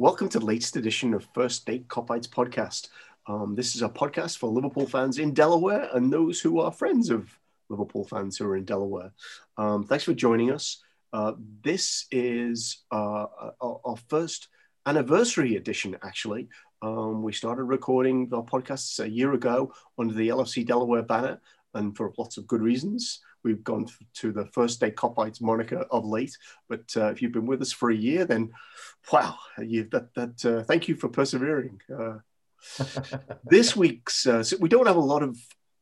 Welcome to the latest edition of First Day Kopites podcast. Um, this is a podcast for Liverpool fans in Delaware and those who are friends of Liverpool fans who are in Delaware. Um, thanks for joining us. Uh, this is uh, our, our, first anniversary edition, actually. Um, we started recording our podcasts a year ago under the LFC Delaware banner, and for lots of good reasons. We've gone to the first day Kopites moniker of late, but uh, if you've been with us for a year, then wow, you, that that uh, thank you for persevering. Uh, this week's uh, so we don't have a lot of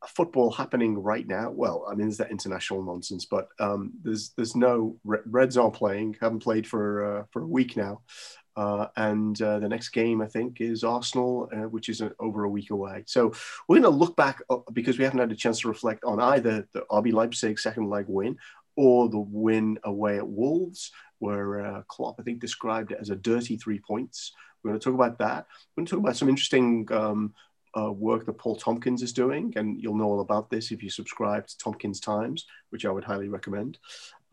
football happening right now. Well, I mean, there's that international nonsense, but um, there's there's no Reds are playing. Haven't played for uh, for a week now, uh, and uh, the next game, I think, is Arsenal, uh, which is over a week away. So we're going to look back uh, because we haven't had a chance to reflect on either the RB Leipzig second leg win or the win away at Wolves, where uh, Klopp, I think, described it as a dirty three points. We're going to talk about that. We're going to talk about some interesting um, uh, work that Paul Tomkins is doing, and you'll know all about this if you subscribe to Tomkins Times, which I would highly recommend.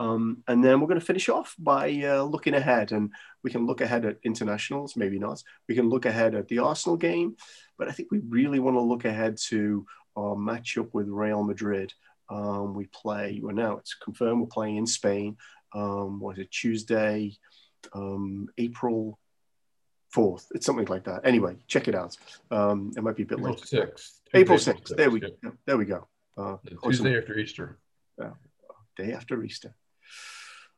Um, and then we're going to finish off by uh, looking ahead, and we can look ahead at internationals, maybe not. We can look ahead at the Arsenal game, but I think we really want to look ahead to our matchup with Real Madrid. Um, we play, well, now it's confirmed we're playing in Spain. Um, what is it, Tuesday, um, April 4th? It's something like that. Anyway, check it out. Um, it might be a bit April late. 6th. April 6th. There we go. There we go. Uh, Tuesday after Easter. Yeah, day after Easter.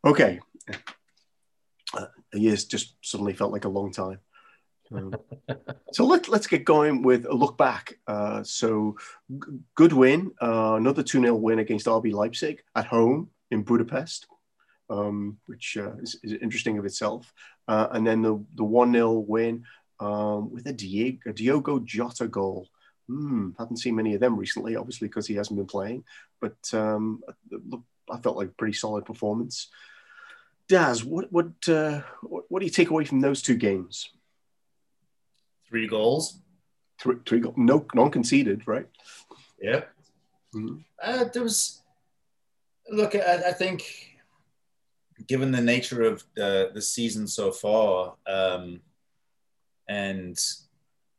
Okay. Uh, a year's just suddenly felt like a long time. Um, so let, let's get going with a look back. Uh, so, g- good win, uh, another 2 0 win against RB Leipzig at home in Budapest, um, which uh, is, is, interesting of itself. Uh, and then the, the 1 0 win um, with a Diego, a Diogo Jota goal. Hmm, haven't seen many of them recently, obviously, because he hasn't been playing. But um, I felt like a pretty solid performance. Daz, what what, uh, what, what do you take away from those two games? Three goals. Three, three goals. No, non conceded, right? Yeah. Mm-hmm. Uh, there was. Look, I, I, think, given the nature of the the season so far, um, and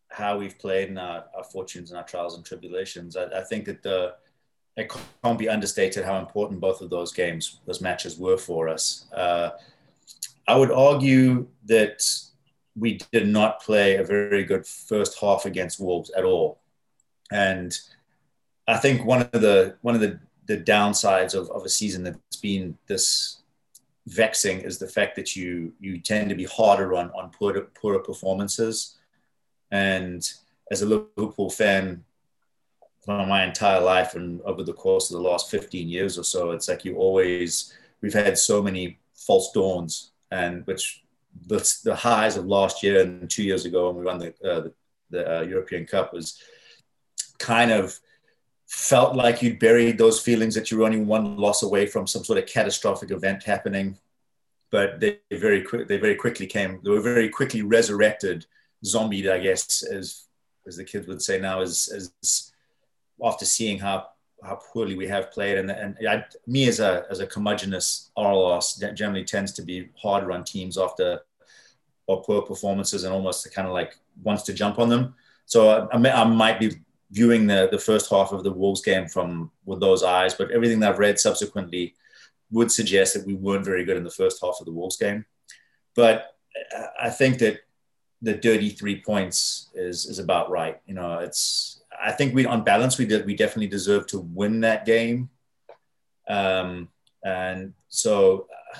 how we've played in our, our, fortunes and our trials and tribulations, I, I think that the it can't be understated how important both of those games, those matches were for us. Uh, I would argue that we did not play a very good first half against Wolves at all, and I think one of the one of the, the downsides of, of a season that's been this vexing is the fact that you you tend to be harder on on poorer, poorer performances, and as a Liverpool fan, my entire life and over the course of the last 15 years or so it's like you always we've had so many false dawns and which the, the highs of last year and two years ago when we won the, uh, the, the uh, european cup was kind of felt like you'd buried those feelings that you were only one loss away from some sort of catastrophic event happening. But they very quick they very quickly came they were very quickly resurrected zombied i guess as as the kids would say now as as after seeing how how poorly we have played, and and I, me as a as a curmudgeonous RLOS generally tends to be harder on teams after or poor performances, and almost kind of like wants to jump on them. So I, I might be viewing the the first half of the Wolves game from with those eyes, but everything that I've read subsequently would suggest that we weren't very good in the first half of the Wolves game. But I think that the dirty three points is is about right. You know, it's I think we, on balance, we did we definitely deserve to win that game. Um, and so, uh,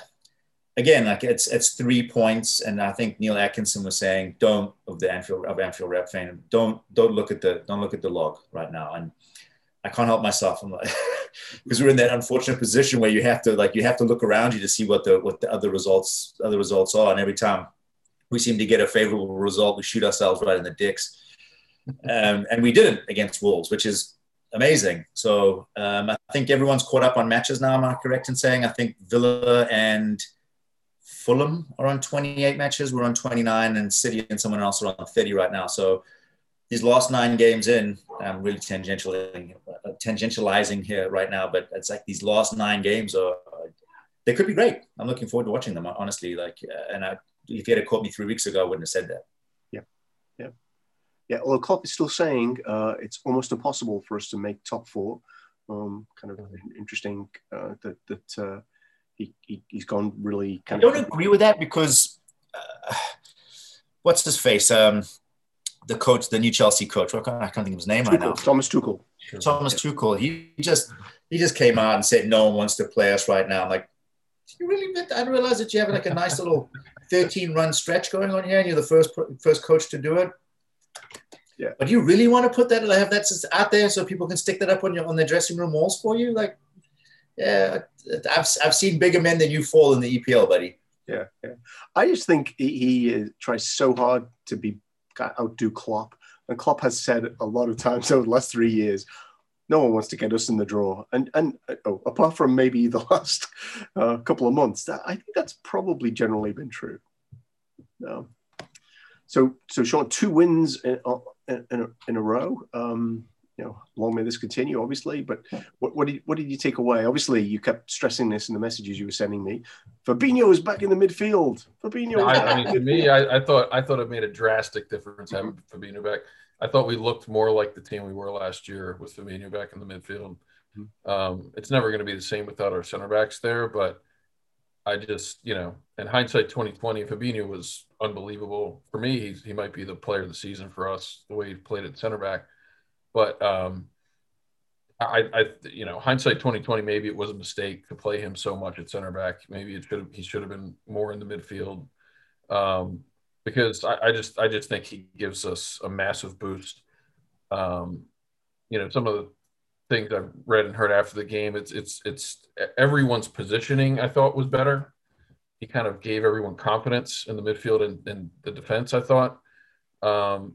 again, like it's it's three points, and I think Neil Atkinson was saying, don't of the Anfield of Anfield Wrap fan, don't don't look at the don't look at the log right now. And I can't help myself. I'm like, because we're in that unfortunate position where you have to like you have to look around you to see what the what the other results other results are, and every time we seem to get a favorable result, we shoot ourselves right in the dicks um, and we didn't against Wolves, which is amazing. So um, I think everyone's caught up on matches now. Am I correct in saying? I think Villa and Fulham are on 28 matches. We're on 29, and City and someone else are on 30 right now. So these last nine games in, I'm really tangentializing, uh, tangentializing here right now, but it's like these last nine games are they could be great. I'm looking forward to watching them honestly. Like, uh, and I if you had caught me three weeks ago, I wouldn't have said that. Yeah. Although Klopp is still saying uh, it's almost impossible for us to make top four. Um, kind of interesting uh, that that uh, he, he has gone really. Kind I don't agree with that because uh, what's his face? Um, the coach, the new Chelsea coach. I can't, I can't think of his name Tuchel, right now. Thomas Tuchel. Thomas Tuchel. He just he just came out and said no one wants to play us right now. I'm like, you really? I didn't realize that you have like a nice little 13 run stretch going on here, and you're the first first coach to do it. Yeah. But you really want to put that? and Have that out there so people can stick that up on your on their dressing room walls for you? Like, yeah, I've I've seen bigger men than you fall in the EPL, buddy. Yeah, yeah. I just think he, he tries so hard to be outdo Klopp. And Klopp has said a lot of times over the last three years, no one wants to get us in the draw. And and oh, apart from maybe the last uh, couple of months, that, I think that's probably generally been true. No. So so Sean, two wins in, in, in, a, in a row. Um, you know, long may this continue, obviously. But what, what did what did you take away? Obviously, you kept stressing this in the messages you were sending me. Fabinho is back in the midfield. Fabinho. I, I, mean, to me, I, I, thought I thought it made a drastic difference having mm-hmm. Fabinho back. I thought we looked more like the team we were last year with Fabinho back in the midfield. Mm-hmm. Um, it's never going to be the same without our center backs there, but I just, you know, in hindsight, 2020, Fabinho was unbelievable for me. He's, he might be the player of the season for us, the way he played at center back. But um, I, I, you know, hindsight 2020, maybe it was a mistake to play him so much at center back. Maybe it should have, he should have been more in the midfield. Um, because I, I, just, I just think he gives us a massive boost. Um, you know, some of the things I've read and heard after the game, it's, it's, it's everyone's positioning. I thought was better. He kind of gave everyone confidence in the midfield and, and the defense. I thought. Um,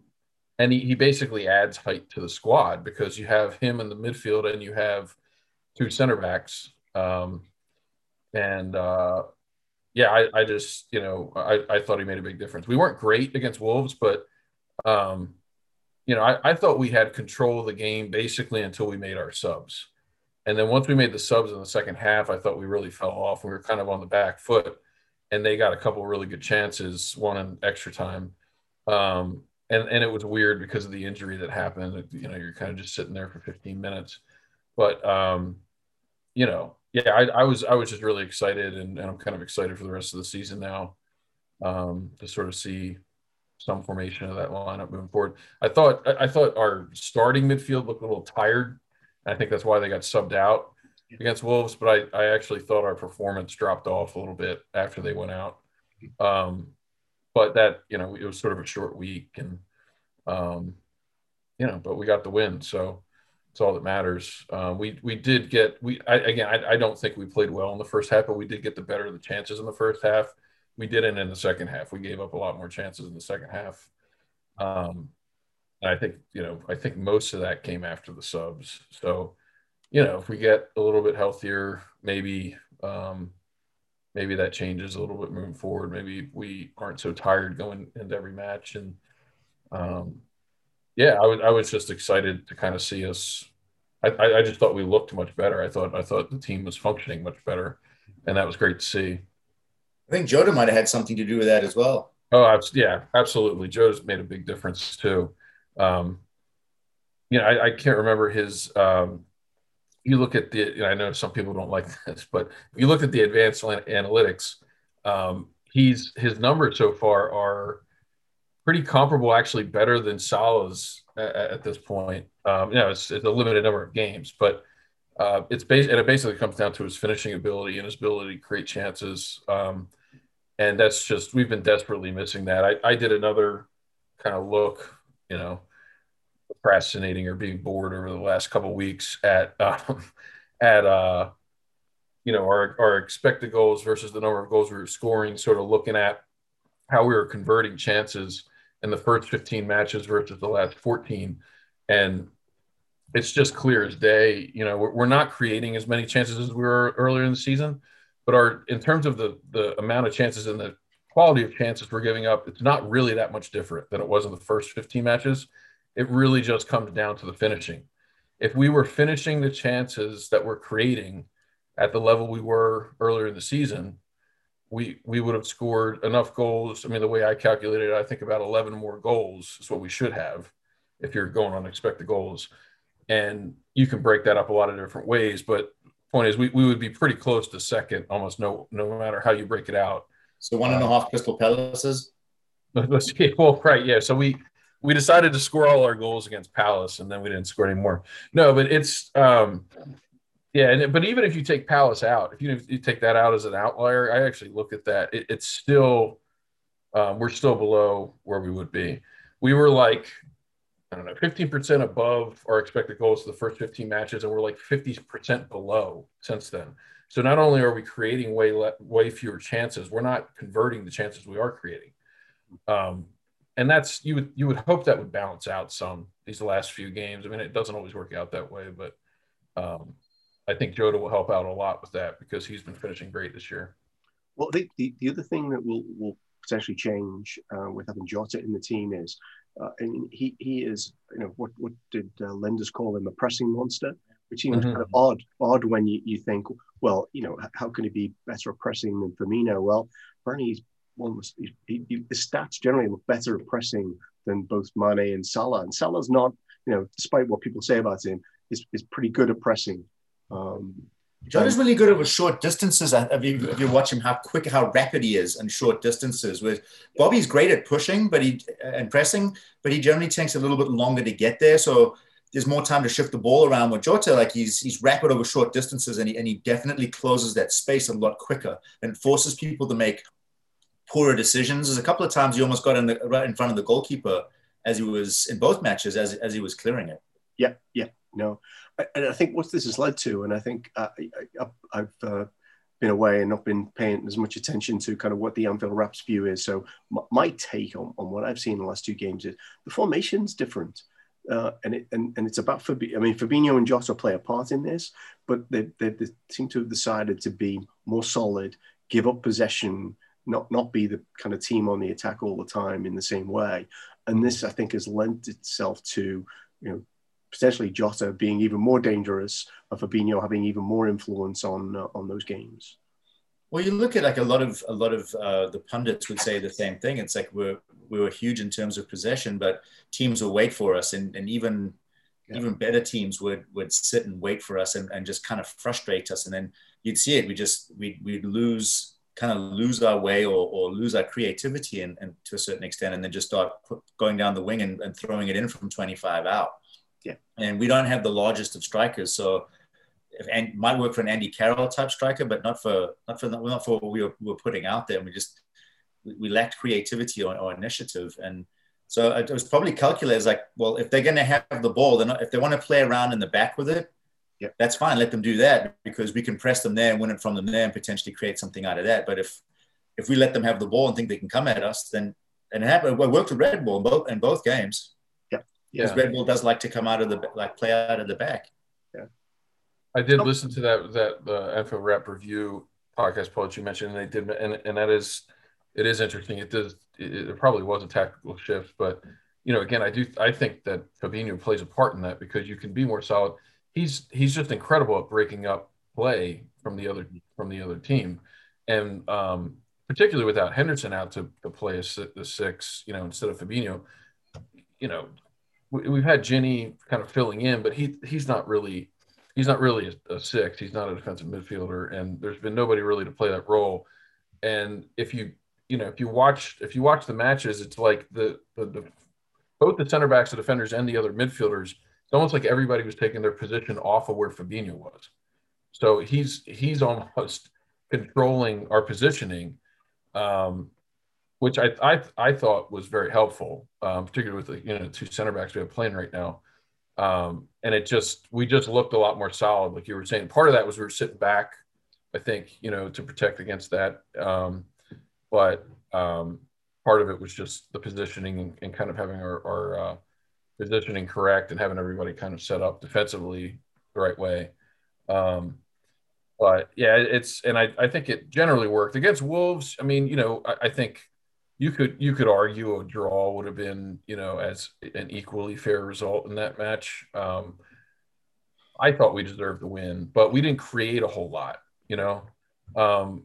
and he, he basically adds height to the squad because you have him in the midfield and you have two center backs. Um, and uh, yeah, I, I, just you know I, I thought he made a big difference. We weren't great against Wolves, but um, you know I, I thought we had control of the game basically until we made our subs. And then once we made the subs in the second half, I thought we really fell off. We were kind of on the back foot, and they got a couple really good chances, one in extra time. Um, and and it was weird because of the injury that happened. You know, you're kind of just sitting there for 15 minutes, but um, you know, yeah, I, I was I was just really excited, and, and, I'm kind of excited for the rest of the season now um, to sort of see some formation of that lineup moving forward. I thought I, thought our starting midfield looked a little tired. I think that's why they got subbed out against Wolves, but I, I actually thought our performance dropped off a little bit after they went out. Um, but that you know it was sort of a short week and um, you know but we got the win so it's all that matters uh, we we did get we I, again I, I don't think we played well in the first half but we did get the better of the chances in the first half we didn't in the second half we gave up a lot more chances in the second half um, and I think you know I think most of that came after the subs so you know if we get a little bit healthier maybe um, maybe that changes a little bit moving forward. Maybe we aren't so tired going into every match. And um, yeah, I was I was just excited to kind of see us. I, I just thought we looked much better. I thought I thought the team was functioning much better, and that was great to see. I think Jota might have had something to do with that as well. Oh, yeah, absolutely. Jota's made a big difference too. Um, you know, I, I can't remember his um, you look at the, I know some people don't like this, but if you look at the advanced analytics, um, he's his numbers so far are pretty comparable, actually better than Salah's at, at this point. Um, you know, it's, it's, a limited number of games, but uh, it's based and it basically comes down to his finishing ability and his ability to create chances. Um, and that's just we've been desperately missing that. I, I did another kind of look, you know, procrastinating or being bored over the last couple weeks at um, at uh, you know our, our expected goals versus the number of goals we were scoring, sort of looking at how we were converting chances in the first 15 matches versus the last 14, and it's just clear as day. You know, we're, we're not creating as many chances as we were earlier in the season, but our in terms of the the amount of chances and the quality of chances we're giving up, it's not really that much different than it was in the first 15 matches. It really just comes down to the finishing. If we were finishing the chances that we're creating at the level we were earlier in the season, we we would have scored enough goals. I mean, the way I calculated it, I think about 11 more goals is what we should have if you're going on expected goals. And you can break that up a lot of different ways, but point is we, we would be pretty close to second almost no no matter how you break it out. So one and a half Crystal Palaces. Let's see. Well, right, yeah. So we we decided to score all our goals against Palace, and then we didn't score any more. No, but it's um, yeah. And, but even if you take Palace out, if you, if you take that out as an outlier, I actually look at that. It, it's still um, we're still below where we would be. We were like I don't know, 15% above our expected goals for the first 15 matches, and we're like 50% below since then. So not only are we creating way le- way fewer chances, we're not converting the chances we are creating. Um, and that's you would you would hope that would balance out some these last few games. I mean, it doesn't always work out that way, but um, I think Jota will help out a lot with that because he's been finishing great this year. Well, the, the, the other thing that will, will potentially change uh, with having Jota in the team is, uh, and he, he is, you know, what, what did uh, Lijnders call him, a pressing monster, which seems mm-hmm. kind of odd, odd when you, you think, well, you know, how can he be better at pressing than Firmino? Well, apparently he's almost, he, he, his stats generally look better at pressing than both Mane and Salah. And Salah's not, you know, despite what people say about him, is, is pretty good at pressing. John is really good over short distances. Uh, if you, if you watch him, how quick, how rapid he is in short distances. With Bobby's great at pushing, but he uh, and pressing, but he generally takes a little bit longer to get there. So there's more time to shift the ball around with Jota. Like he's he's rapid over short distances, and he and he definitely closes that space a lot quicker and forces people to make poorer decisions. There's a couple of times he almost got in the right in front of the goalkeeper as he was in both matches as as he was clearing it. Yeah, yeah, no and I think what this has led to, and I think uh, I, have uh, been away and not been paying as much attention to kind of what the Anfield Wraps view is. So my, my take on, on what I've seen in the last two games is the formation's different. Uh, and it and, and it's about Fab- I mean Fabinho and Jota play a part in this, but they, they, they seem to have decided to be more solid, give up possession, not not be the kind of team on the attack all the time in the same way. And this I think has lent itself to you know potentially Jota being even more dangerous, and Fabinho having even more influence on uh, on those games. Well, you look at like a lot of a lot of uh, the pundits would say the same thing. It's like we're we were huge in terms of possession, but teams will wait for us, and and even yeah. even better teams would would sit and wait for us and, and just kind of frustrate us, and then you'd see it. We just we we'd lose kind of lose our way or, or lose our creativity and, and to a certain extent, and then just start going down the wing and, and throwing it in from 25 out. Yeah. And we don't have the largest of strikers, so if and might work for an Andy Carroll type striker, but not for not for not for what we were, we were putting out there. And we just we, we lacked creativity or, or, initiative, and so it was probably calculated as like, well, if they're going to have the ball, then if they want to play around in the back with it, yeah. that's fine. Let them do that because we can press them there and win it from them there and potentially create something out of that. But if if we let them have the ball and think they can come at us, then and it happened. It worked with Red Bull in both in both games because yeah. Red Bull does like to come out of the like play out of the back. Yeah, I did oh. listen to that that the Anfield Wrap review podcast post you mentioned, and they did, and and that is it is interesting. It does it, it probably was a tactical shift, but you know, again, I do I think that Fabinho plays a part in that because you can be more solid. He's he's just incredible at breaking up play from the other from the other team, and um, particularly without Henderson out to, to play a, the six, you know, instead of Fabinho, you know, we've had Gini kind of filling in, but he he's not really he's not really a, a, six. He's not a defensive midfielder, and there's been nobody really to play that role. And if you you know if you watch if you watch the matches, it's like the the, the both the center backs, the defenders, and the other midfielders. It's almost like everybody was taking their position off of where Fabinho was. So he's he's almost controlling our positioning. Um, which I, I I thought was very helpful, um, particularly with the you know two center backs we have playing right now. Um, and it just we just looked a lot more solid, like you were saying. Part of that was we were sitting back, I think, you know, to protect against that. Um, but um, part of it was just the positioning and, kind of having our, our uh, positioning correct and having everybody kind of set up defensively the right way. Um, but yeah, it's and I, I think it generally worked against Wolves. I mean, you know, I, I think you could you could argue a draw would have been you know as an equally fair result in that match. Um, I thought we deserved the win, but we didn't create a whole lot. You know, um,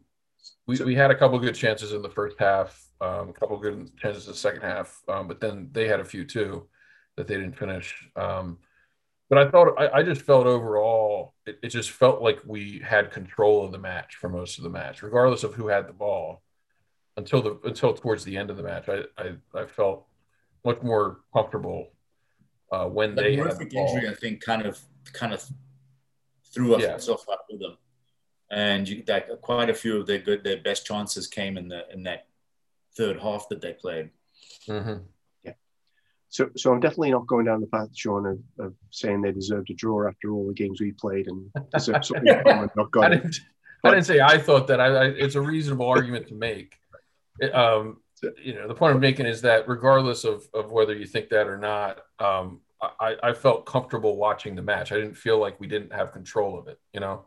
we, we had a couple good chances in the first half, um, a couple good chances in the second half, um, but then they had a few too that they didn't finish. Um, but I thought I, I, just felt overall it, it, just felt like we had control of the match for most of the match, regardless of who had the ball. Until the until towards the end of the match, I I, I felt much more comfortable uh, when that they had the ball. injury. I think kind of kind of threw us yeah. off with them, and you, that quite a few of their good their best chances came in the in that third half that they played. Mm-hmm. So, so I'm definitely not going down the path, Sean, of, of saying they deserved a draw after all the games we played and deserve something not got I, didn't, but, I didn't say I thought that. I, I, it's a reasonable argument to make. Um, you know, the point I'm making is that regardless of, of whether you think that or not, um, I, I felt comfortable watching the match. I didn't feel like we didn't have control of it, you know,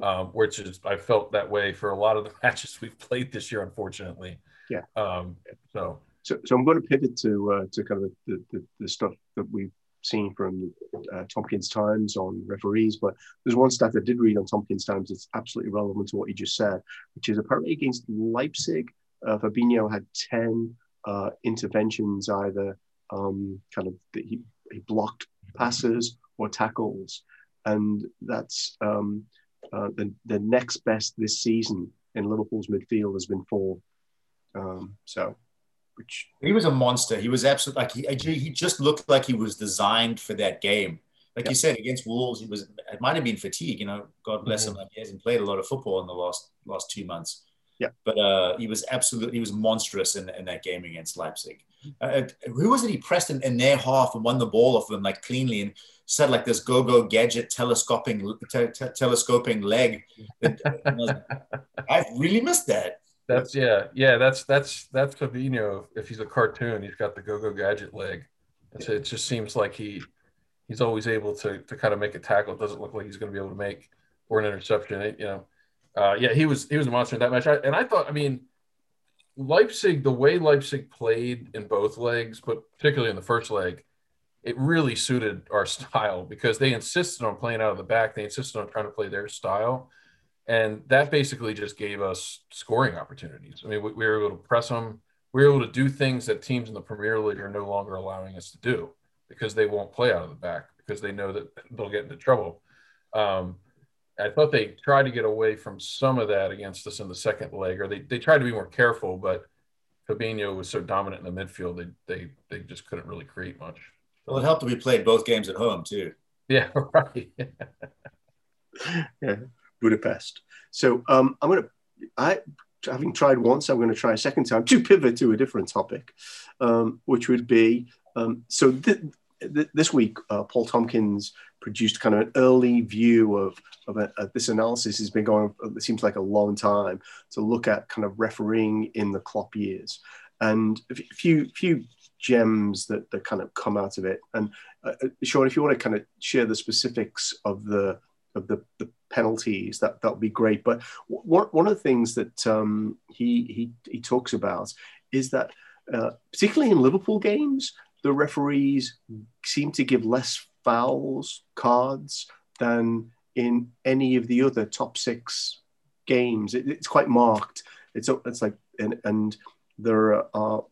um, which is I felt that way for a lot of the matches we've played this year, unfortunately. Yeah. Um, so so, so I'm going to pivot to uh, to kind of the, the, the stuff that we've seen from uh, Tomkins Times on referees, but there's one stat I did read on Tomkins Times that's absolutely relevant to what you just said, which is apparently against Leipzig, uh, Fabinho had 10 uh, interventions, either um, kind of he, he blocked passes or tackles, and that's um, uh, the the next best this season in Liverpool's midfield has been four. Um, so which he was a monster. He was absolutely like he, he just looked like he was designed for that game. Like you said, against Wolves, he was it might have been fatigue. You know, God bless mm-hmm. him. Like he hasn't played a lot of football in the last last two months. Yeah, but uh, he was absolutely he was monstrous in, in that game against Leipzig. Uh, who was it? He pressed in, in their half and won the ball off them like cleanly and said like this go-go gadget telescoping te- te- telescoping leg. I really missed that. That's yeah, yeah. That's that's that's Fabinho. If he's a cartoon, he's got the go-go gadget leg. Yeah. It just seems like he he's always able to to kind of make a tackle. It doesn't look like he's going to be able to make or an interception. It, you know, uh, yeah, he was he was a monster in that match. I, and I thought, I mean, Leipzig, the way Leipzig played in both legs, but particularly in the first leg, it really suited our style because they insisted on playing out of the back. They insisted on trying to play their style and that basically just gave us scoring opportunities. I mean, we, we, were able to press them. We were able to do things that teams in the Premier League are no longer allowing us to do because they won't play out of the back because they know that they'll get into trouble. Um, I thought they tried to get away from some of that against us in the second leg, or they, they tried to be more careful, but Fabinho was so dominant in the midfield, they they they just couldn't really create much. Well, it helped that we played both games at home too. Yeah, right. yeah. Budapest. So um, I'm going to, I having tried once, I'm going to try a second time to pivot to a different topic, um, which would be um, so th- th- this week, uh, Paul Tomkins produced kind of an early view of, of, a, this analysis has been going, it seems like a long time to look at kind of refereeing in the Klopp years. And a few, few gems that, that kind of come out of it. And uh, uh Sean, if you want to kind of share the specifics of the, of the, the penalties, that that would be great. But one one of the things that um, he he he talks about is that uh, particularly in Liverpool games, the referees seem to give less fouls cards than in any of the other top six games. It, it's quite marked. It's it's like and and there are.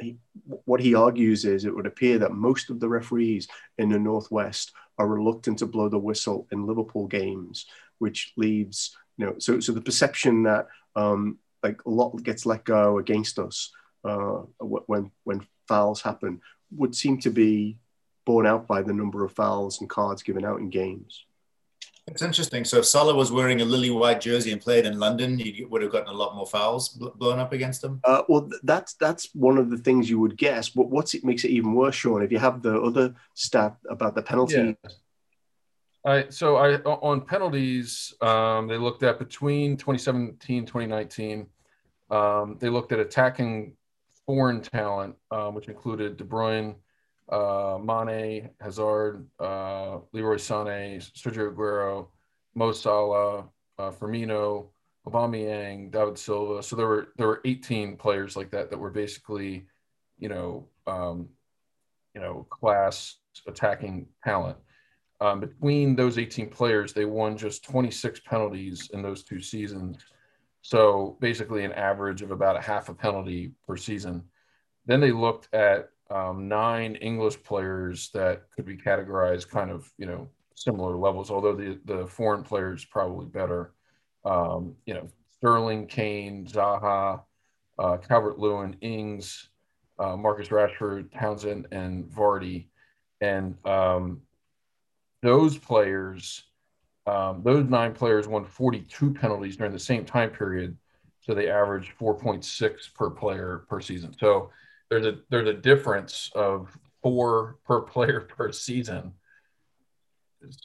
He, what he argues is it would appear that most of the referees in the Northwest are reluctant to blow the whistle in Liverpool games, which leaves, you know, so, so the perception that um, like a lot gets let go against us uh, when, when fouls happen would seem to be borne out by the number of fouls and cards given out in games. It's interesting. So if Salah was wearing a lily white jersey and played in London, you would have gotten a lot more fouls blown up against him. Uh, well, that's that's one of the things you would guess. But what's it makes it even worse, Sean? If you have the other stat about the penalty. Yeah. I, so I on penalties, um, they looked at between 2017 2019. Um, they looked at attacking foreign talent, um, which included De Bruyne, uh, Mane, Hazard, uh, Leroy Sané, Sergio Aguero, Mo Salah, uh, Firmino, Aubameyang, David Silva. So there were there were 18 players like that that were basically, you know, um, you know, class attacking talent. Um, between those 18 players, they won just 26 penalties in those two seasons. So basically, an average of about a half a penalty per season. Then they looked at um, nine English players that could be categorized kind of, you know, similar levels, although the, the foreign players probably better. Um, you know, Sterling, Kane, Zaha, uh, Calvert Lewin, Ings, uh, Marcus Rashford, Townsend, and Vardy. And um, those players, um, those nine players won 42 penalties during the same time period. So they averaged 4.6 per player per season. So there's a there's a difference of four per player per season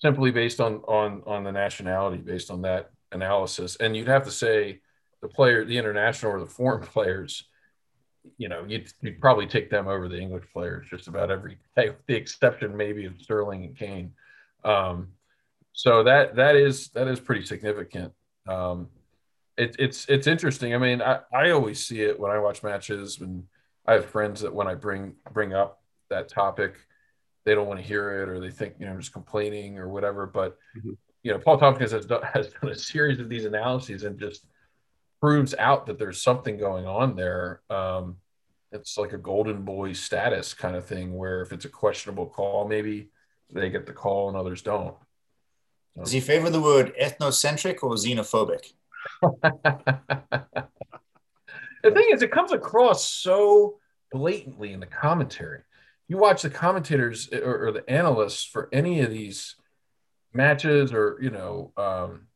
simply based on on on the nationality based on that analysis. And you'd have to say the player the international or the foreign players you know you'd, you'd probably take them over the english players just about every day with the exception maybe of sterling and kane. Um, so that that is that is pretty significant. Um, it, it's it's interesting. I mean I, I always see it when i watch matches and I have friends that when I bring bring up that topic, they don't want to hear it or they think you know I'm just complaining or whatever. But mm-hmm. you know, Paul Tomkins has done, has done a series of these analyses and just proves out that there's something going on there. Um, it's like a golden boy status kind of thing where if it's a questionable call, maybe they get the call and others don't. Does he favor the word ethnocentric or xenophobic? the thing is, it comes across so blatantly in the commentary. You watch the commentators or, or the analysts for any of these matches, or you know, um,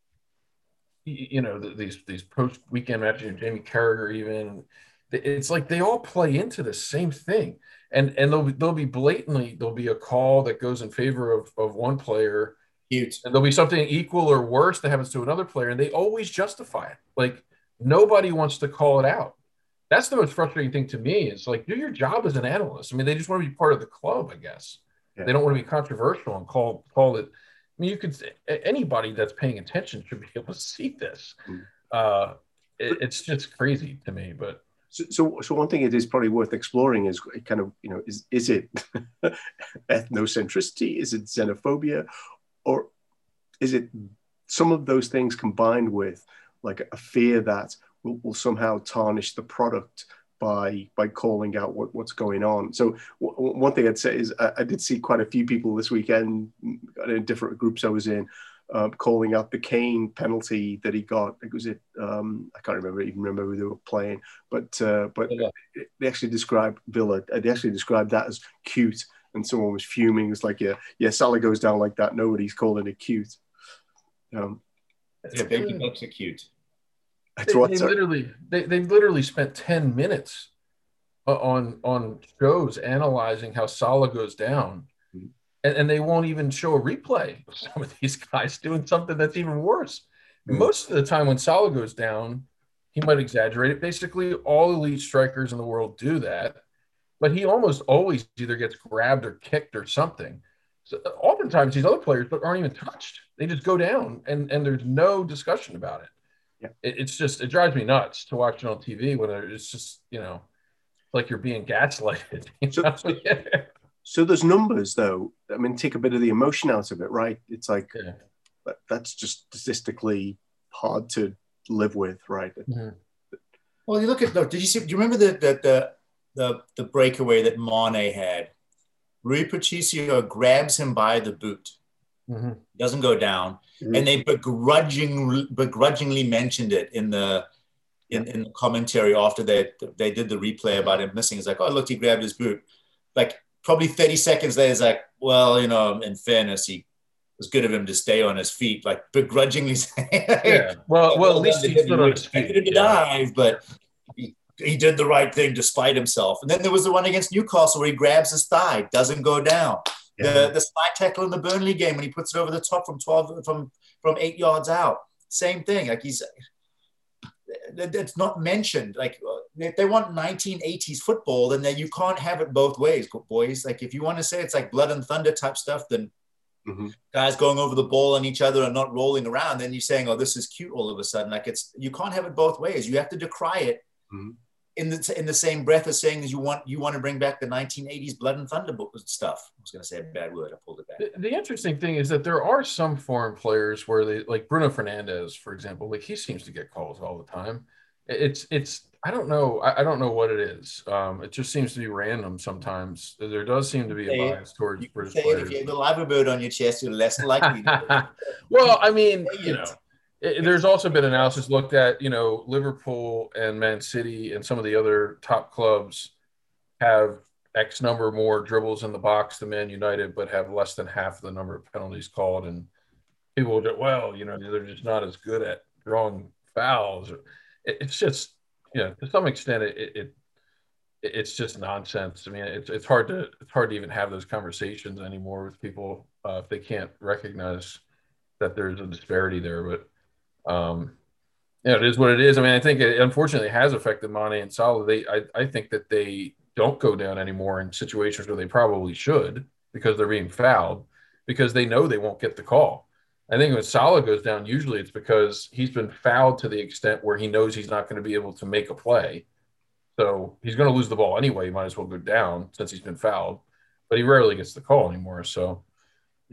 you, know, the, these these post weekend matches, Jamie Carragher even. It's like they all play into the same thing, and and they'll they'll be blatantly there'll be a call that goes in favor of of one player, Cute. and there'll be something equal or worse that happens to another player, and they always justify it. Like Nobody wants to call it out. That's the most frustrating thing to me. Is like do your job as an analyst. I mean, they just want to be part of the club, I guess. Yeah. They don't want to be controversial and call call it. I mean, you could anybody that's paying attention should be able to see this. Mm. Uh, it, it's just crazy to me, but so, so, so, one thing it is probably worth exploring is kind of, you know, is, is it ethnocentricity? Is it xenophobia? Or is it some of those things combined with like a fear that will, will somehow tarnish the product by by calling out what, what's going on. So w- one thing I'd say is I, I, did see quite a few people this weekend in different groups I was in uh, calling out the Kane penalty that he got. It was it um, I can't remember even remember who they were playing, but uh, but yeah. they actually described Villa. They actually described that as cute, and someone was fuming. It's like yeah yeah Salah goes down like that. Nobody's calling it cute. Um, yeah, baby bucks are cute. That's they, they literally they they literally spent ten minutes on on shows analyzing how Salah goes down, mm-hmm. and, and, they won't even show a replay of some of these guys doing something that's even worse. Mm-hmm. Most of the time, when Salah goes down, he might exaggerate it. Basically, all elite strikers in the world do that, but he almost always either gets grabbed or kicked or something. So oftentimes, these other players aren't even touched; they just go down, and and there's no discussion about it yeah. It, it's just it drives me nuts to watch it on TV when it's just you know like you're being gaslighted. You so, so, so, there's numbers though. I mean, take a bit of the emotion out of it, right? It's like yeah. that, that's just statistically hard to live with, right? Mm-hmm. Well, you look at though. Did you see? Do you remember the the the the, the breakaway that Mane had? Rui Patricio grabs him by the boot mm-hmm. doesn't go down, mm-hmm. and they begrudgingly begrudgingly mentioned it in the in, in the commentary after they they did the replay about him missing. It's like, oh look, he grabbed his boot. Like probably 30 seconds later, it's like, well, you know, in fairness, he was good of him to stay on his feet, like begrudgingly saying, yeah. Well, well, at least he stood on his feet. He did dive, but he, he did the right thing despite himself. And then there was the one against Newcastle where he grabs his thigh, doesn't go down. The the slide tackle in the Burnley game when he puts it over the top from twelve from from eight yards out. Same thing. Like he's it's not mentioned. Like if they want 1980s football, then they, you can't have it both ways, boys. Like if you want to say it's like blood and thunder type stuff, then mm-hmm. guys going over the ball on each other and not rolling around, then you're saying, oh, this is cute all of a sudden. Like it's you can't have it both ways. You have to decry it. Mm-hmm. In the in the same breath as saying you want you want to bring back the 1980s Blood and Thunder stuff. I was going to say a bad word. I pulled it back. The, the, interesting thing is that there are some foreign players where they like Bruno Fernandes, for example. Like he seems to get calls all the time. It's it's I don't know I, I don't know what it is. Um, it just seems to be random sometimes. There does seem to be a bias towards British players. If you have the liver bird on your chest, you're less likely. well, I mean, you know there's also been analysis looked at, you know, Liverpool and Man City and some of the other top clubs have X number more dribbles in the box than Man United, but have less than half the number of penalties called. And people go, well, you know, they're just not as good at drawing fouls. It's just, you know, to some extent, it, it it's just nonsense. I mean, it's, it's hard to it's hard to even have those conversations anymore with people uh, if they can't recognize that there's a disparity there. But um, you know, it is what it is. I mean, I think it unfortunately has affected Mane and Salah. They, I, I think that they don't go down anymore in situations where they probably should because they're being fouled because they know they won't get the call. I think when Salah goes down, usually it's because he's been fouled to the extent where he knows he's not going to be able to make a play. So he's going to lose the ball anyway. He might as well go down since he's been fouled, but he rarely gets the call anymore. So,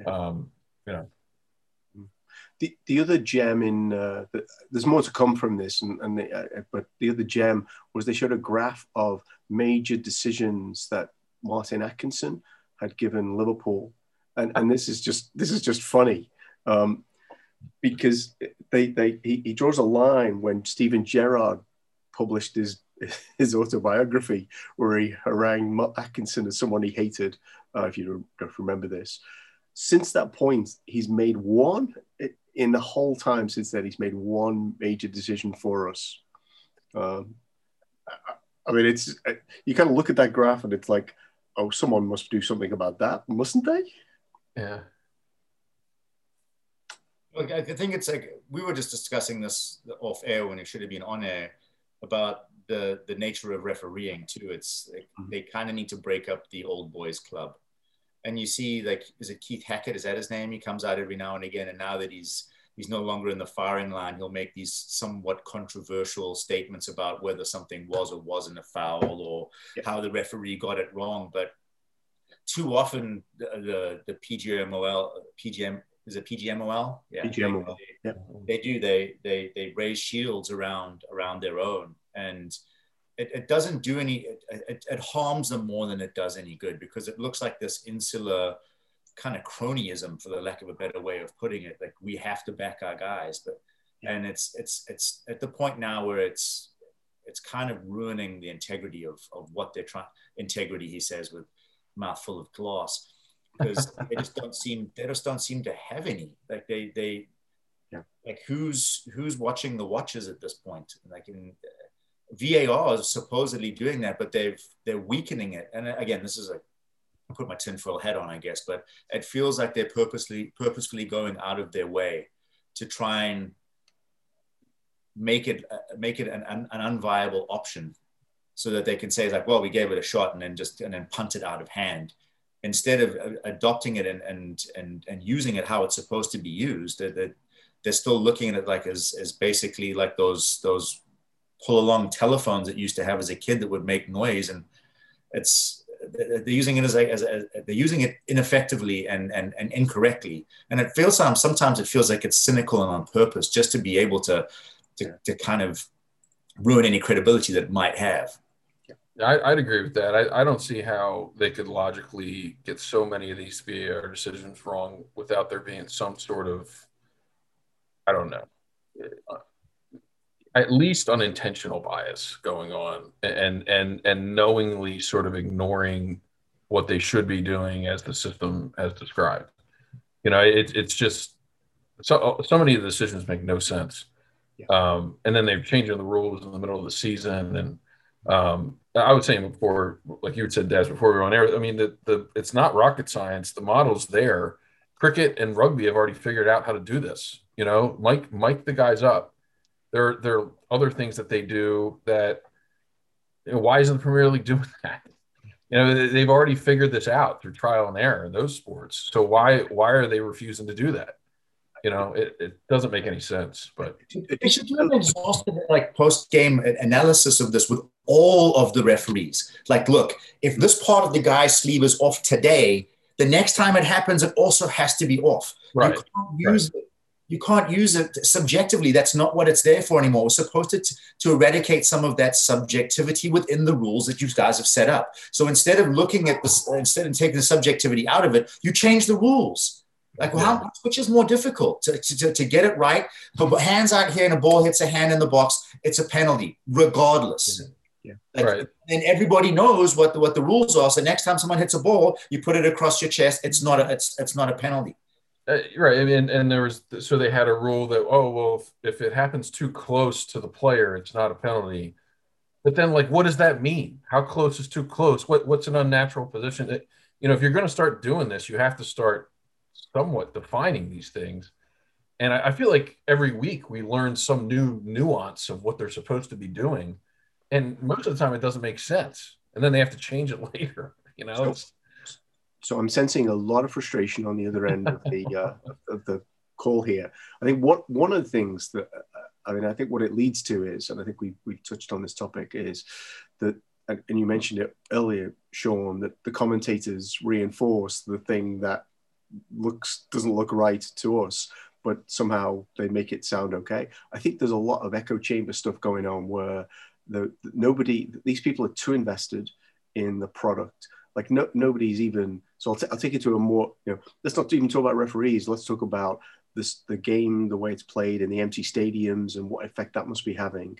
um, you know, the, the other gem in uh, the, there's more to come from this, and, and the, uh, but the other gem was they showed a graph of major decisions that Martin Atkinson had given Liverpool, and and this is just this is just funny, um, because they they he, he draws a line when Steven Gerrard published his his autobiography where he harangued Atkinson as someone he hated. Uh, if you don't remember this, since that point, he's made one in the whole time since then, he's made one major decision for us. Um, I mean, it's you kind of look at that graph and it's like, oh, someone must do something about that, mustn't they? Yeah. Look, I think it's like we were just discussing this off air when it should have been on air about the the nature of refereeing too. It's like mm-hmm. they kind of need to break up the old boys club and you see like is it Keith Hackett? Is that his name? He comes out every now and again, and now that he's he's no longer in the firing line, he'll make these somewhat controversial statements about whether something was or wasn't a foul or how the referee got it wrong. But too often the the, the PGMOL PGM is it PGMOL? Yeah, PGMOL. They, yeah. they do. They they they raise shields around around their own and it, it doesn't do any, it, it, it, harms them more than it does any good because it looks like this insular kind of cronyism, for the lack of a better way of putting it. Like we have to back our guys, but and it's it's it's at the point now where it's it's kind of ruining the integrity of of what they're trying. Integrity, he says, with mouthful of glass, because they just don't seem they just don't seem to have any. Like they they yeah. like who's who's watching the watches at this point? Like in VAR is supposedly doing that, but they've they're weakening it. And again, this is a I put my tinfoil hat on, I guess, but it feels like they're purposely purposefully going out of their way to try and make it uh, make it an, an, an unviable option, so that they can say like, well, we gave it a shot and then just and then punt it out of hand, instead of uh, adopting it and and and and using it how it's supposed to be used. That they're, they're still looking at it like as as basically like those those pull along telephones that used to have as a kid that would make noise and it's they're using it as a, as a, they're using it ineffectively and, and, and incorrectly. And it feels sometimes sometimes it feels like it's cynical and on purpose just to be able to to, to kind of ruin any credibility that it might have. Yeah, I, would agree with that. I, I don't see how they could logically get so many of these VAR decisions wrong without there being some sort of, I don't know, at least unintentional bias going on and and and knowingly sort of ignoring what they should be doing as the system has described you know it, it's just so so many of the decisions make no sense yeah. um, and then they're changing the rules in the middle of the season and um, I was saying before, like you had said, Daz, before we were on air. I mean, the the it's not rocket science. The model's there. Cricket and rugby have already figured out how to do this. You know, mic mic the guys up there, there are other things that they do that. You know, why isn't the Premier League doing that? You know, they've already figured this out through trial and error in those sports. So why why are they refusing to do that? You know, it, it doesn't make any sense. But they should do an exhaustive like post game analysis of this with all of the referees. Like, look, if this part of the guy's sleeve is off today, the next time it happens, it also has to be off. Right. You can't use right. it. You can't use it subjectively. That's not what it's there for anymore. We're supposed to, to eradicate some of that subjectivity within the rules that you guys have set up. So instead of looking at this, uh, instead of taking the subjectivity out of it, you change the rules. Like, well, how, which is more difficult to, to, to get it right? But hands out here and a ball hits a hand in the box, it's a penalty, regardless. Yeah. Like, Right. And everybody knows what the, what the rules are. So next time someone hits a ball, you put it across your chest. It's not a it's it's not a penalty. Uh, right. I mean, and there was so they had a rule that oh well, if, if it happens too close to the player, it's not a penalty. But then, like, what does that mean? How close is too close? What what's an unnatural position? It, you know, if you're going to start doing this, you have to start somewhat defining these things. And I, I feel like every week we learn some new nuance of what they're supposed to be doing, and most of the time it doesn't make sense. And then they have to change it later. You know, So- So I'm sensing a lot of frustration on the other end of the uh, of the call here. I think what one of the things that uh, I mean, I think what it leads to is, and I think we we touched on this topic is that, and and you mentioned it earlier, Sean, that the commentators reinforce the thing that looks doesn't look right to us, but somehow they make it sound okay. I think there's a lot of echo chamber stuff going on where the nobody these people are too invested in the product like no, nobody's even so I'll, t- I'll take it to a more you know let's not even talk about referees. Let's talk about this the game the way it's played in the empty stadiums and what effect that must be having.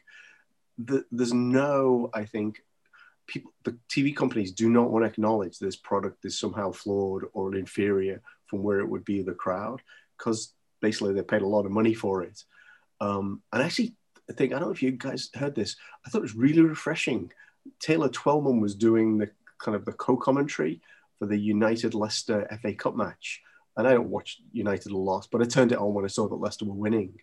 The, there's no i think people the tv companies do not want to acknowledge this product is somehow flawed or inferior from where it would be the crowd because basically they paid a lot of money for it. Um, and actually i think i don't know if you guys heard this i thought it was really refreshing. Taylor Twellman was doing the kind of the co-commentary for the United Leicester FA Cup match. And I don't watch United a lot, but I turned it on when I saw that Leicester were winning.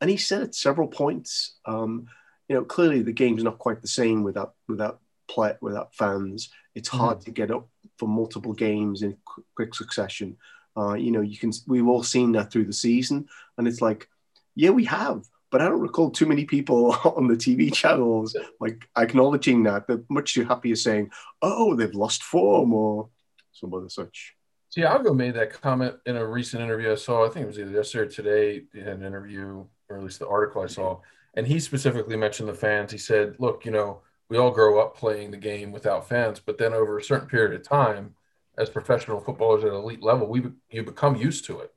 And he said at several points, um, you know, clearly the game's not quite the same without without play without fans. It's hard to get up for multiple games in qu- quick succession. Uh, you know, you can we've all seen that through the season, and it's like, yeah, we have, but I don't recall too many people on the TV channels like acknowledging that. They're much too happy as saying, "Oh, they've lost form" or some other such. See, Algo made that comment in a recent interview I saw. I think it was either yesterday or today. in an interview, or at least the article I saw, and he specifically mentioned the fans. He said, "Look, you know, we all grow up playing the game without fans, but then over a certain period of time, as professional footballers at elite level, we you become used to it.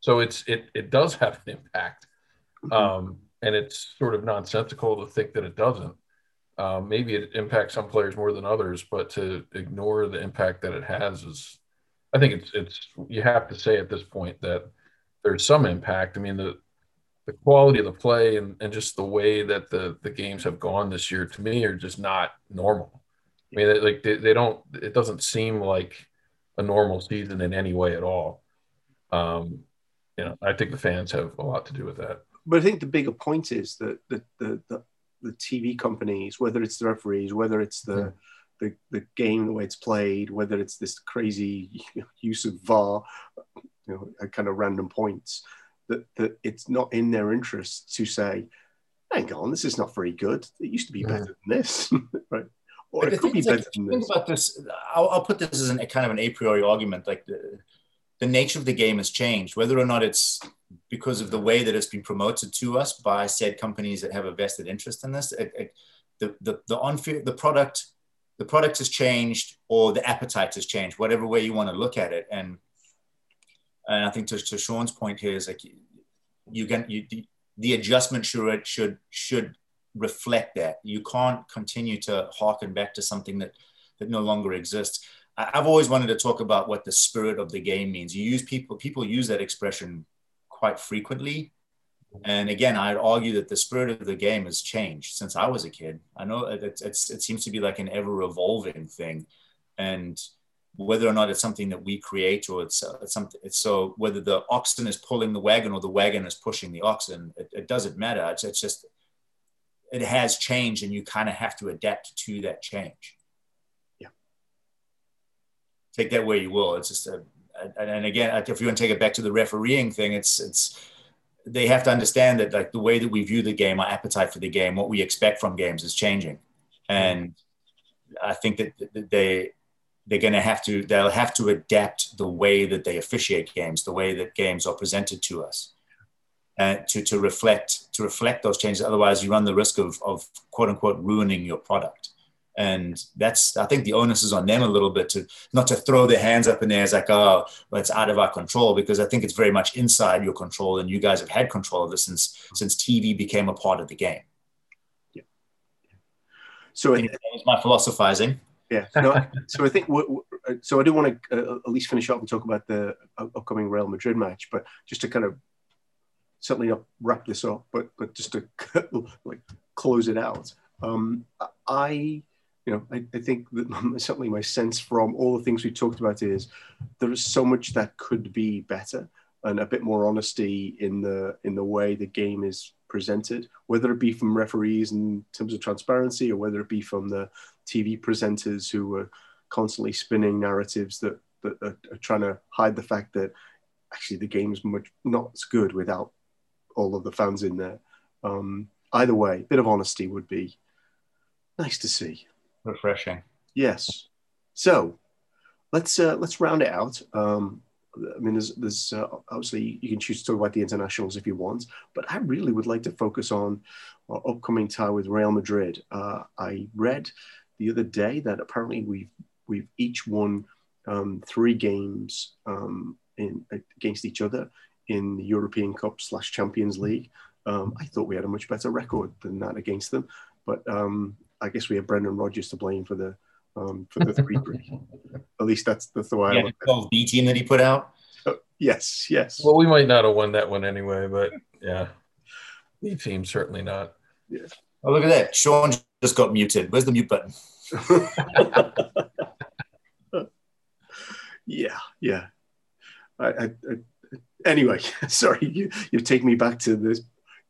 So it's it it does have an impact, um, and it's sort of nonsensical to think that it doesn't. Um, maybe it impacts some players more than others, but to ignore the impact that it has is, I think it's it's you have to say at this point that there's some impact. I mean the the quality of the play and, and just the way that the the games have gone this year to me are just not normal. I mean, like they, they don't. It doesn't seem like a normal season in any way at all. Um, you know, I think the fans have a lot to do with that. But I think the bigger point is that the the, the, the TV companies, whether it's the referees, whether it's the Yeah. the, the game, the way it's played, whether it's this crazy use of VAR, you know, at kind of random points, that, that it's not in their interest to say, hang on, this is not very good. It used to be better than this, right? Or But it could be like, better than think this. about this. I'll, I'll put this as an, a kind of an a priori argument. Like the, the nature of the game has changed, whether or not it's because of the way that it's been promoted to us by said companies that have a vested interest in this. It, it, the the the unfair the product the product has changed or the appetite has changed, whatever way you want to look at it. And and I think to, to Sean's point here is like you can you the, the adjustment should should should reflect that. You can't continue to harken back to something that that no longer exists. I've always wanted to talk about what the spirit of the game means. You use people people use that expression quite frequently. And again, I'd argue that the spirit of the game has changed since I was a kid. I know it, it seems to be like an ever evolving thing. And whether or not it's something that we create or it's, uh, it's something, it's so whether the oxen is pulling the wagon or the wagon is pushing the oxen, it, it doesn't matter. It's, it's just, it has changed and you kind of have to adapt to that change. Take that where you will. It's just a, and and again, if you want to take it back to the refereeing thing, it's, it's, they have to understand that like the way that we view the game, our appetite for the game, what we expect from games is changing. and I think that they they're going to have to they'll have to adapt the way that they officiate games, the way that games are presented to us, uh, to to reflect to reflect those changes. Otherwise, you run the risk of of quote unquote ruining your product. And that's I think the onus is on them a little bit to not to throw their hands up in the air as like oh well, it's out of our control because I think it's very much inside your control and you guys have had control of this since since TV became a part of the game. Yeah. So it, my philosophizing. Yeah. No, so I think so. I do want to uh, at least finish up and talk about the upcoming Real Madrid match, but just to kind of certainly not wrap this up, but but just to like close it out. Um, I, you know, I, I think that certainly my sense from all the things we talked about is there is so much that could be better and a bit more honesty in the in the way the game is presented, whether it be from referees in terms of transparency or whether it be from the TV presenters who are constantly spinning narratives that, that are, are trying to hide the fact that actually the game's much not as good without all of the fans in there. Um, either way, a bit of honesty would be nice to see. Refreshing. Yes. So let's uh, let's round it out. Um, I mean, there's, there's uh, obviously you can choose to talk about the internationals if you want, but I really would like to focus on our upcoming tie with Real Madrid. Uh, I read the other day that apparently we've we've each won um, three games um, in against each other in the European Cup slash Champions League. Um, I thought we had a much better record than that against them, but um, I guess we have Brendan Rodgers to blame for the um, for the three three. At least that's, that's the way yeah, I look at it. B team that he put out. Uh, yes, yes. Well, we might not have won that one anyway, but yeah, B team certainly not. Yeah. Oh, look at that! Sean just got muted. Where's the mute button? yeah, yeah. I, I, I, anyway, sorry, you, you've taken me back to this.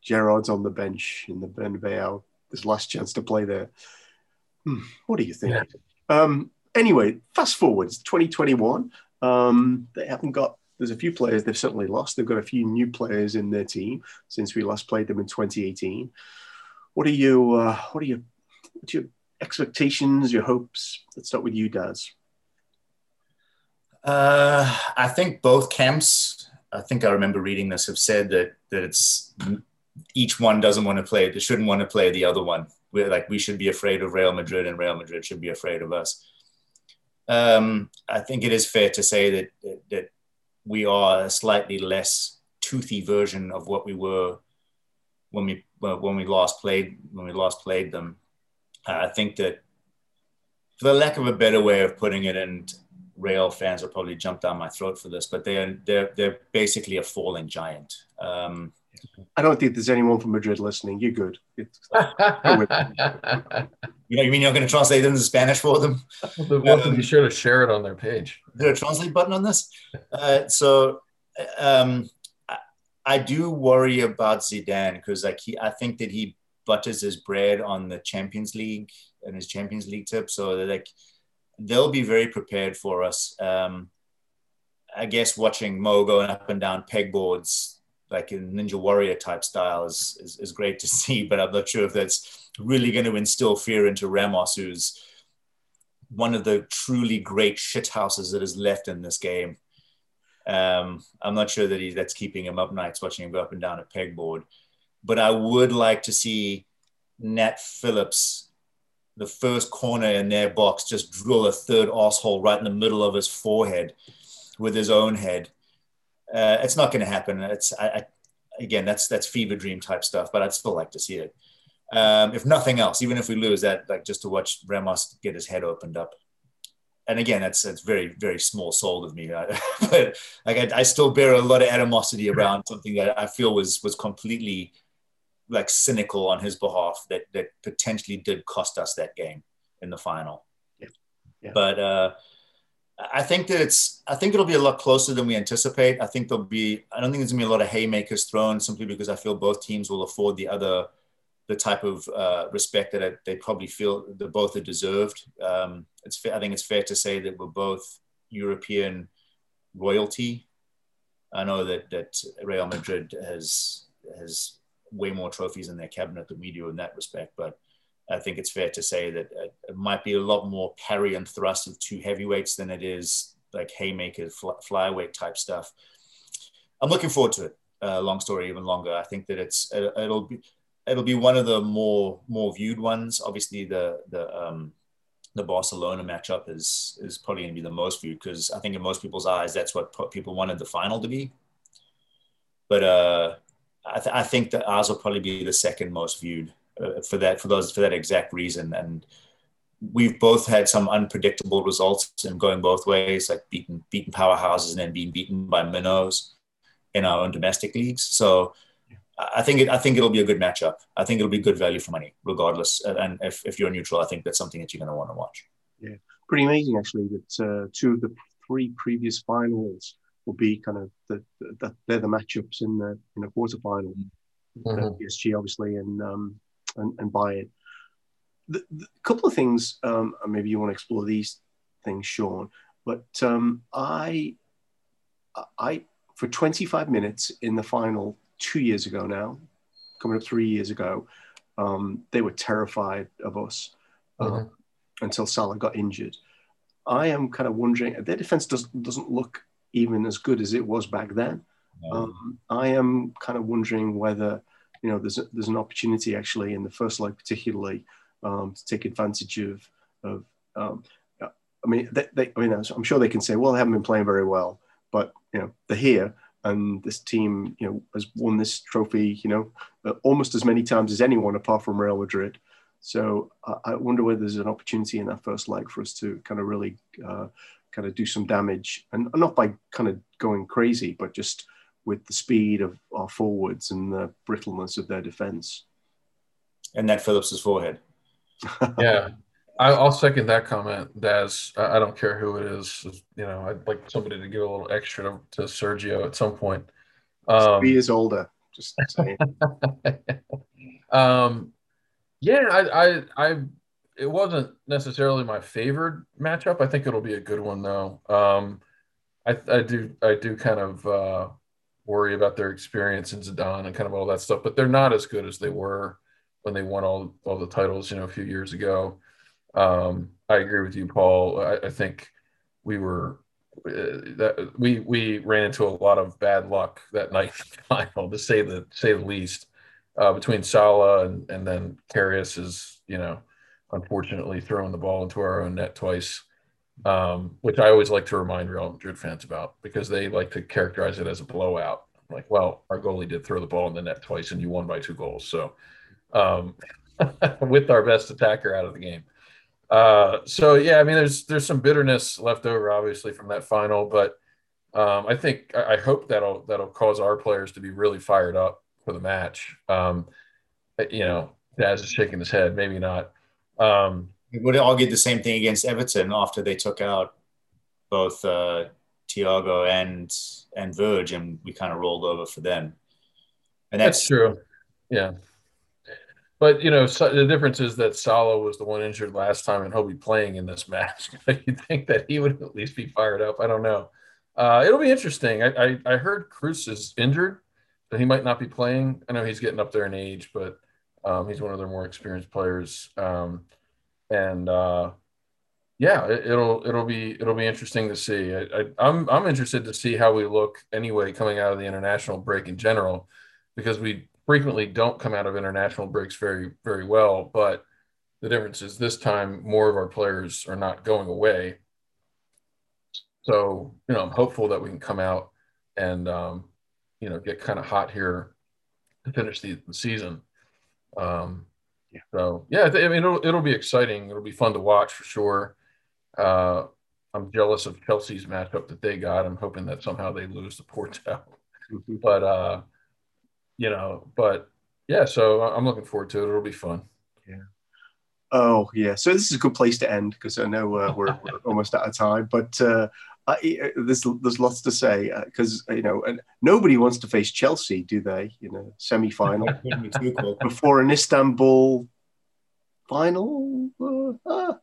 Gerard's on the bench in the Bernabeu. This last chance to play there. Hmm, what do you think? Yeah. Um, anyway, fast forward, it's 2021. Um, they haven't got. There's a few players they've certainly lost. They've got a few new players in their team since we last played them in 2018. What are you? Uh, what are you? What's your expectations? Your hopes? Let's start with you, Daz. Uh, I think both camps. I think I remember reading this have said that that it's each one doesn't want to play. They shouldn't want to play the other one we're like we should be afraid of Real Madrid and Real Madrid should be afraid of us. Um, I think it is fair to say that, that, we are a slightly less toothy version of what we were when we when we last played when we last played them. I think that, for the lack of a better way of putting it, and Real fans will probably jump down my throat for this, but they're they're they're basically a fallen giant. Um, I don't think there's anyone from Madrid listening. You're good. you know, you mean you're not going to translate it into Spanish for them? Well, um, be sure to share it on their page. Is there a translate button on this? Uh, so um, I, I, do worry about Zidane because like he, I think that he butters his bread on the Champions League and his Champions League tip. So like they'll be very prepared for us. Um, I guess watching Mo going up and down pegboards like a Ninja Warrior type style is, is, is great to see, but I'm not sure if that's really going to instill fear into Ramos, who's one of the truly great shithouses that is left in this game. Um, I'm not sure that he, that's keeping him up nights watching him go up and down a pegboard. But I would like to see Nat Phillips, the first corner in their box, just drill a third asshole right in the middle of his forehead with his own head uh, it's not going to happen. It's I, I, again, that's that's fever dream type stuff, but I'd still like to see it. Um, if nothing else, even if we lose that, like just to watch Ramos get his head opened up. And again, that's that's very very small soul of me, but like I, I still bear a lot of animosity around something that I feel was was completely like cynical on his behalf that that potentially did cost us that game in the final. Yeah. yeah. But uh, I think that it's. I think it'll be a lot closer than we anticipate. I think there'll be. I don't think there's gonna be a lot of haymakers thrown simply because I feel both teams will afford the other the type of uh, respect that they probably feel that both are deserved. Um, it's. I think it's fair to say that we're both European royalty. I know that that Real Madrid has has way more trophies in their cabinet than we do in that respect, but I think it's fair to say that it might be a lot more parry and thrust of two heavyweights than it is like haymaker flyweight type stuff. I'm looking forward to it. Uh, long story, even longer. I think that it's it, will be it'll be one of the more more viewed ones. Obviously, the the um, the Barcelona matchup is is probably going to be the most viewed because I think in most people's eyes that's what people wanted the final to be. But uh, I, th- I think that ours will probably be the second most viewed uh, for that for those for that exact reason. And we've both had some unpredictable results and going both ways, like beating beating powerhouses and then being beaten by minnows in our own domestic leagues. So I think it, I think it'll be a good matchup. I think it'll be good value for money, regardless. And if, if you're neutral, I think that's something that you're going to want to watch. Yeah, pretty amazing actually that uh, two of the three previous finals will be kind of the, the they're the matchups in the in the quarterfinal. Mm-hmm. Uh, PSG obviously and um, and, and it. The, the couple of things, um, maybe you want to explore these things, Sean. But um, I, I for 25 minutes in the final two years ago now, coming up three years ago, um, they were terrified of us uh, mm-hmm. until Salah got injured. I am kind of wondering their defense does, doesn't look even as good as it was back then. Um, I am kind of wondering whether you know there's a, there's an opportunity actually in the first leg particularly um, to take advantage of of um, I mean they, they, I mean I'm sure they can say well they haven't been playing very well but you know they're here and this team, you know, has won this trophy, you know, uh, almost as many times as anyone apart from Real Madrid. So uh, I wonder whether there's an opportunity in that first leg for us to kind of really uh, kind of do some damage, and not by kind of going crazy, but just with the speed of our forwards and the brittleness of their defense. And Nat Phillips's forehead. yeah, I, will second that comment, Daz. I, I, don't care who it is. You know, I'd like somebody to give a little extra to, to Sergio at some point. Um, he is older. Just saying. um, yeah, I, I, I, it wasn't necessarily my favorite matchup. I think it'll be a good one though. Um, I, I do, I do kind of uh, worry about their experience in Zidane and kind of all that stuff, but they're not as good as they were when they won all all the titles, you know, a few years ago. Um, I agree with you, Paul. I, I think we were uh, that we we ran into a lot of bad luck that night final, to say the say the least. Uh, between Salah and and then Karius is you know unfortunately throwing the ball into our own net twice, um, which I always like to remind Real Madrid fans about because they like to characterize it as a blowout. Like, well, our goalie did throw the ball in the net twice, and you won by two goals. So, um, with our best attacker out of the game. Uh, so yeah, I mean, there's there's some bitterness left over, obviously, from that final, but um, I think I, I, hope that'll that'll cause our players to be really fired up for the match. Um, you know, Daz is shaking his head, maybe not. Um, we would argue the same thing against Everton after they took out both uh, Thiago and and Verge, and we kind of rolled over for them. And that's, that's true. Yeah. But you know, so the difference is that Salah was the one injured last time, and he'll be playing in this match. You'd think that he would at least be fired up. I don't know. Uh, it'll be interesting. I, I, I heard Kroos is injured, so he might not be playing. I know he's getting up there in age, but um, he's one of their more experienced players. Um, and uh, yeah, it, will it'll be it'll be interesting to see. I, I, I'm I'm interested to see how we look anyway coming out of the international break in general, because we frequently don't come out of international breaks very, very well. But the difference is this time more of our players are not going away. So, you know, I'm hopeful that we can come out and, um, you know, get kind of hot here to finish the, the season. Um, yeah. So, yeah, I mean, it'll, it'll be exciting. It'll be fun to watch for sure. Uh, I'm jealous of Chelsea's matchup that they got. I'm hoping that somehow they lose to Porto. Mm-hmm. but uh, you know, but yeah, so I'm looking forward to it. It'll be fun. Yeah. Oh yeah. So this is a good place to end because I know uh, we're, we're almost out of time, but uh, I, uh, there's there's lots to say because uh, you know and nobody wants to face Chelsea, do they? You know, semi final before an Istanbul final. Uh,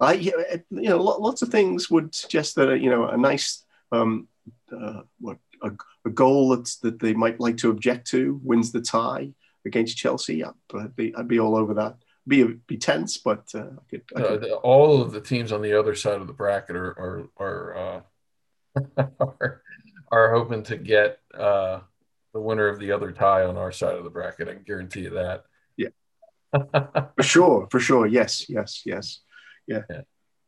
I you know lots of things would suggest that you know a nice um, uh, what a, a goal that's, that they might like to object to wins the tie against Chelsea, I'd be, I'd be all over that. Be be tense, but uh, I could, I could... Uh, all of the teams on the other side of the bracket are are are uh, are, are, hoping to get uh, the winner of the other tie on our side of the bracket. I can guarantee you that. Yeah, for sure, for sure. Yes, yes, yes. Yeah. yeah.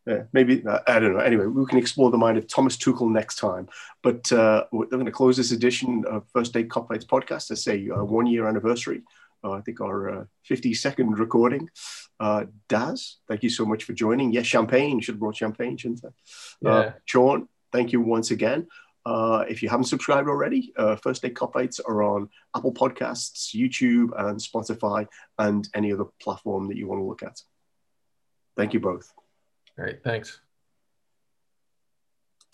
Yeah, maybe uh, I don't know. Anyway, we can explore the mind of Thomas Tuchel next time. But uh, we're going to close this edition of First Day Kopites podcast. I say uh, one year anniversary. Uh, I think our 50 second recording. Uh, Daz, thank you so much for joining. Yes, champagne. Should have brought champagne, shouldn't I? Yeah. Sean, thank you once again. Uh, if you haven't subscribed already, uh, First Day Kopites are on Apple Podcasts, YouTube, and Spotify, and any other platform that you want to look at. Thank you both. All right. Thanks.